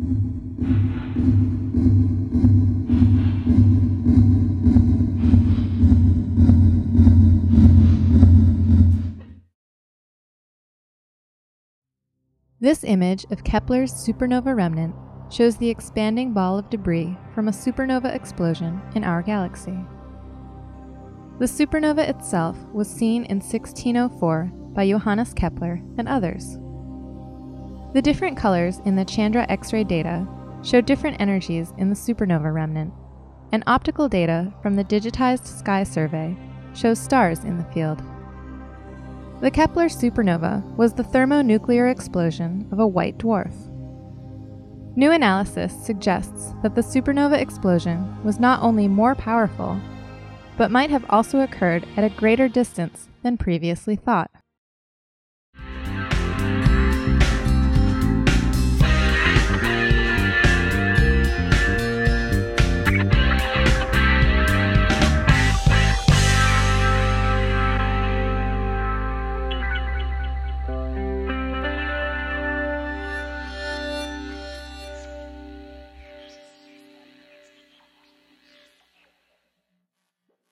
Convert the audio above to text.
This image of Kepler's supernova remnant shows the expanding ball of debris from a supernova explosion in our galaxy. The supernova itself was seen in 1604 by Johannes Kepler and others. The different colors in the Chandra X ray data show different energies in the supernova remnant, and optical data from the digitized sky survey shows stars in the field. The Kepler supernova was the thermonuclear explosion of a white dwarf. New analysis suggests that the supernova explosion was not only more powerful, but might have also occurred at a greater distance than previously thought.